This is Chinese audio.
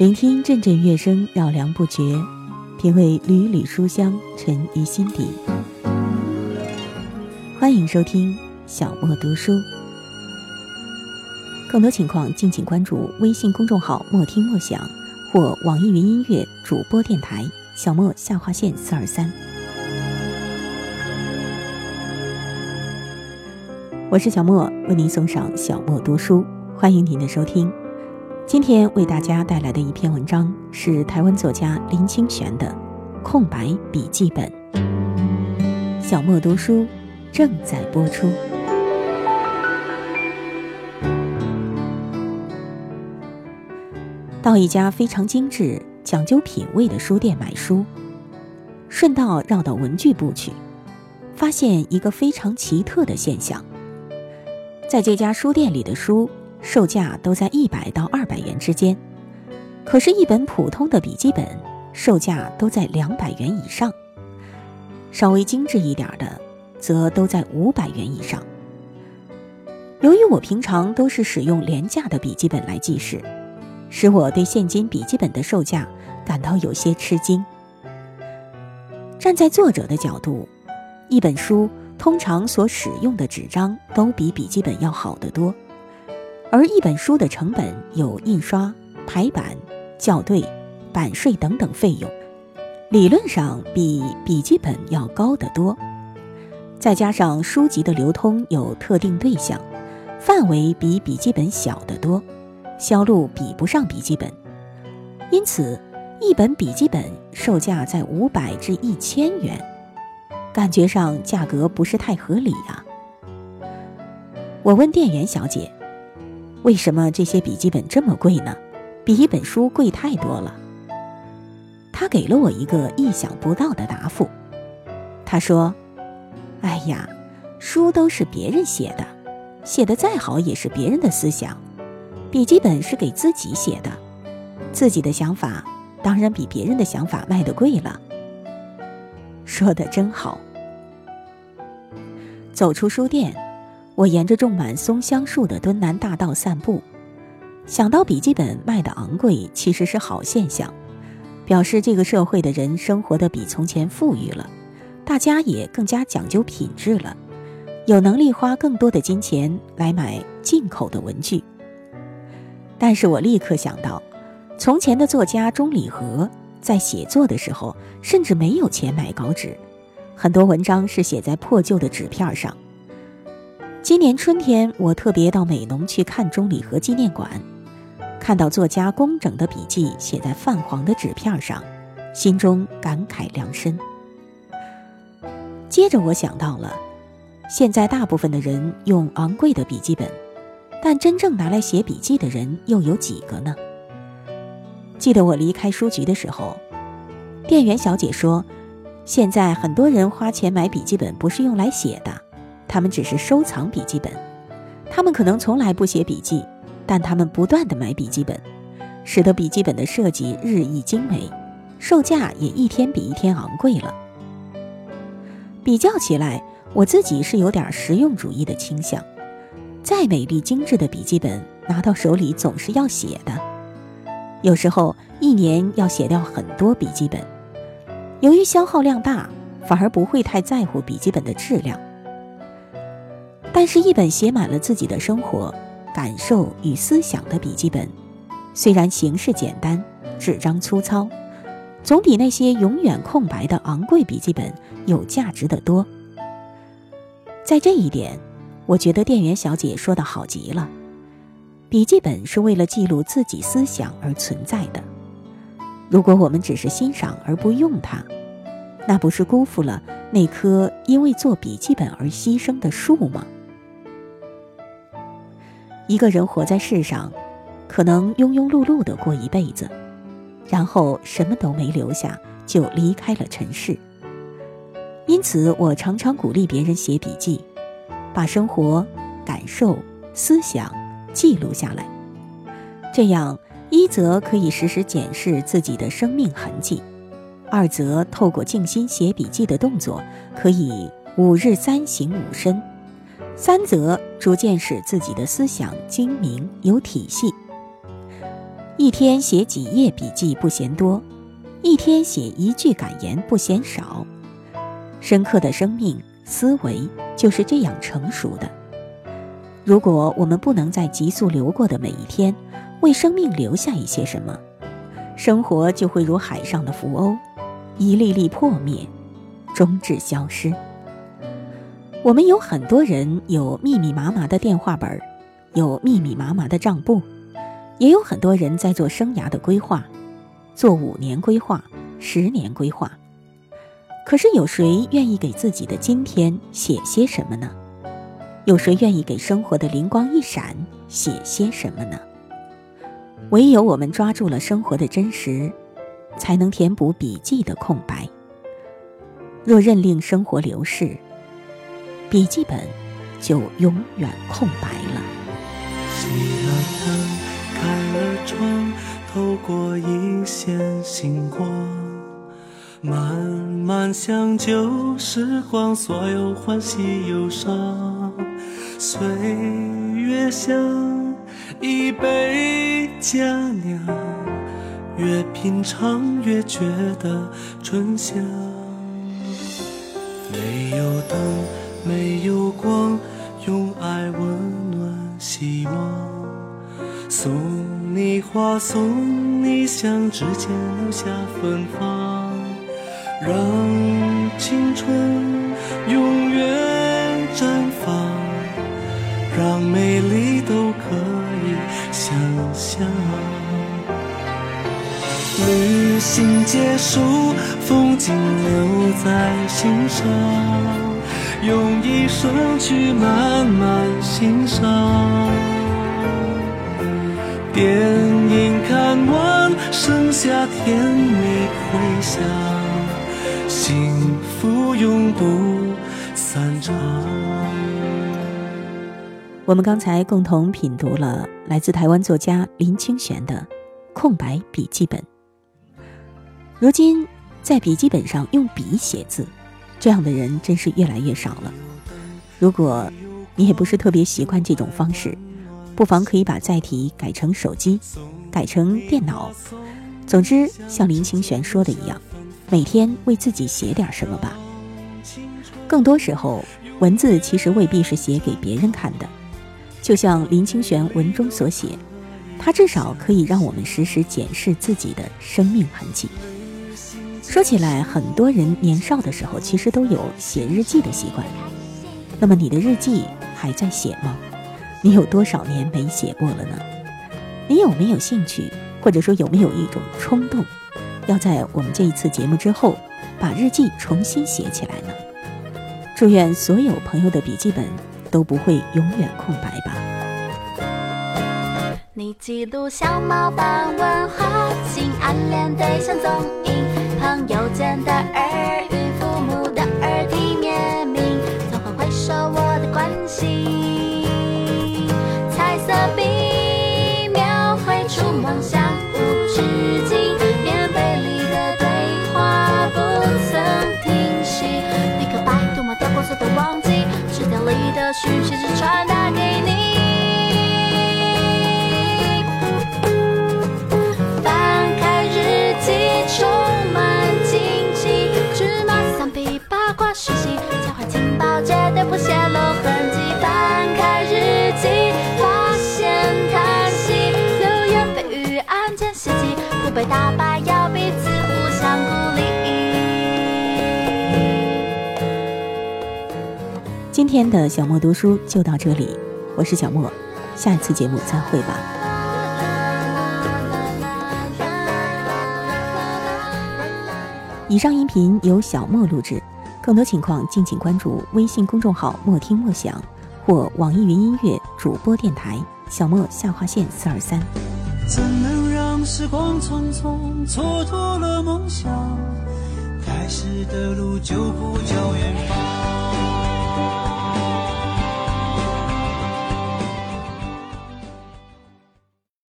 聆听阵阵乐声，绕梁不绝；品味缕缕书香，沉于心底。欢迎收听小莫读书。更多情况，敬请关注微信公众号“莫听莫想”或网易云音乐主播电台“小莫下划线四二三”。我是小莫，为您送上小莫读书，欢迎您的收听。今天为大家带来的一篇文章是台湾作家林清玄的《空白笔记本》。小莫读书正在播出。到一家非常精致、讲究品味的书店买书，顺道绕到文具部去，发现一个非常奇特的现象：在这家书店里的书。售价都在一百到二百元之间，可是，一本普通的笔记本售价都在两百元以上，稍微精致一点的，则都在五百元以上。由于我平常都是使用廉价的笔记本来记事，使我对现今笔记本的售价感到有些吃惊。站在作者的角度，一本书通常所使用的纸张都比笔记本要好得多。而一本书的成本有印刷、排版、校对、版税等等费用，理论上比笔记本要高得多。再加上书籍的流通有特定对象，范围比笔记本小得多，销路比不上笔记本，因此一本笔记本售价在五百至一千元，感觉上价格不是太合理呀。我问店员小姐。为什么这些笔记本这么贵呢？比一本书贵太多了。他给了我一个意想不到的答复。他说：“哎呀，书都是别人写的，写的再好也是别人的思想。笔记本是给自己写的，自己的想法当然比别人的想法卖的贵了。”说的真好。走出书店。我沿着种满松香树的敦南大道散步，想到笔记本卖的昂贵其实是好现象，表示这个社会的人生活的比从前富裕了，大家也更加讲究品质了，有能力花更多的金钱来买进口的文具。但是我立刻想到，从前的作家钟理和在写作的时候，甚至没有钱买稿纸，很多文章是写在破旧的纸片上。今年春天，我特别到美浓去看钟礼和纪念馆，看到作家工整的笔记写在泛黄的纸片上，心中感慨良深。接着，我想到了，现在大部分的人用昂贵的笔记本，但真正拿来写笔记的人又有几个呢？记得我离开书局的时候，店员小姐说，现在很多人花钱买笔记本不是用来写的。他们只是收藏笔记本，他们可能从来不写笔记，但他们不断的买笔记本，使得笔记本的设计日益精美，售价也一天比一天昂贵了。比较起来，我自己是有点实用主义的倾向，再美丽精致的笔记本拿到手里总是要写的，有时候一年要写掉很多笔记本，由于消耗量大，反而不会太在乎笔记本的质量。但是，一本写满了自己的生活、感受与思想的笔记本，虽然形式简单、纸张粗糙，总比那些永远空白的昂贵笔记本有价值的多。在这一点，我觉得店员小姐说的好极了。笔记本是为了记录自己思想而存在的。如果我们只是欣赏而不用它，那不是辜负了那棵因为做笔记本而牺牲的树吗？一个人活在世上，可能庸庸碌碌的过一辈子，然后什么都没留下就离开了尘世。因此，我常常鼓励别人写笔记，把生活、感受、思想记录下来。这样，一则可以时时检视自己的生命痕迹；二则透过静心写笔记的动作，可以五日三省吾身。三则逐渐使自己的思想精明有体系。一天写几页笔记不嫌多，一天写一句感言不嫌少。深刻的生命思维就是这样成熟的。如果我们不能在急速流过的每一天为生命留下一些什么，生活就会如海上的浮鸥，一粒粒破灭，终至消失。我们有很多人有密密麻麻的电话本，有密密麻麻的账簿，也有很多人在做生涯的规划，做五年规划、十年规划。可是有谁愿意给自己的今天写些什么呢？有谁愿意给生活的灵光一闪写些什么呢？唯有我们抓住了生活的真实，才能填补笔记的空白。若任令生活流逝，笔记本就永远空白了。熄了灯，开了窗，透过一线星光，慢慢想旧时光，所有欢喜忧伤。岁月像一杯佳酿，越品尝越觉得醇香。没有灯。花，送你向，指尖留下芬芳。让青春永远绽放，让美丽都可以想象。旅行结束，风景留在心上。用一生去慢慢欣赏，电影看完，剩下甜蜜回响，幸福永不散场。我们刚才共同品读了来自台湾作家林清玄的《空白笔记本》。如今，在笔记本上用笔写字。这样的人真是越来越少了。如果你也不是特别习惯这种方式，不妨可以把载体改成手机，改成电脑。总之，像林清玄说的一样，每天为自己写点什么吧。更多时候，文字其实未必是写给别人看的。就像林清玄文中所写，他至少可以让我们时时检视自己的生命痕迹。说起来，很多人年少的时候其实都有写日记的习惯。那么，你的日记还在写吗？你有多少年没写过了呢？你有没有兴趣，或者说有没有一种冲动，要在我们这一次节目之后，把日记重新写起来呢？祝愿所有朋友的笔记本都不会永远空白吧。你记录小猫般问候，心暗恋对象踪影。朋友间的耳语，父母的耳提面命，总会回首我的关心。里的讯今天的小莫读书就到这里，我是小莫，下一次节目再会吧。以上音频由小莫录制。更多情况，敬请关注微信公众号“莫听莫想”或网易云音乐主播电台“小莫下划线四二三”。怎能让时光匆匆蹉跎了梦想？开始的路就不叫远方。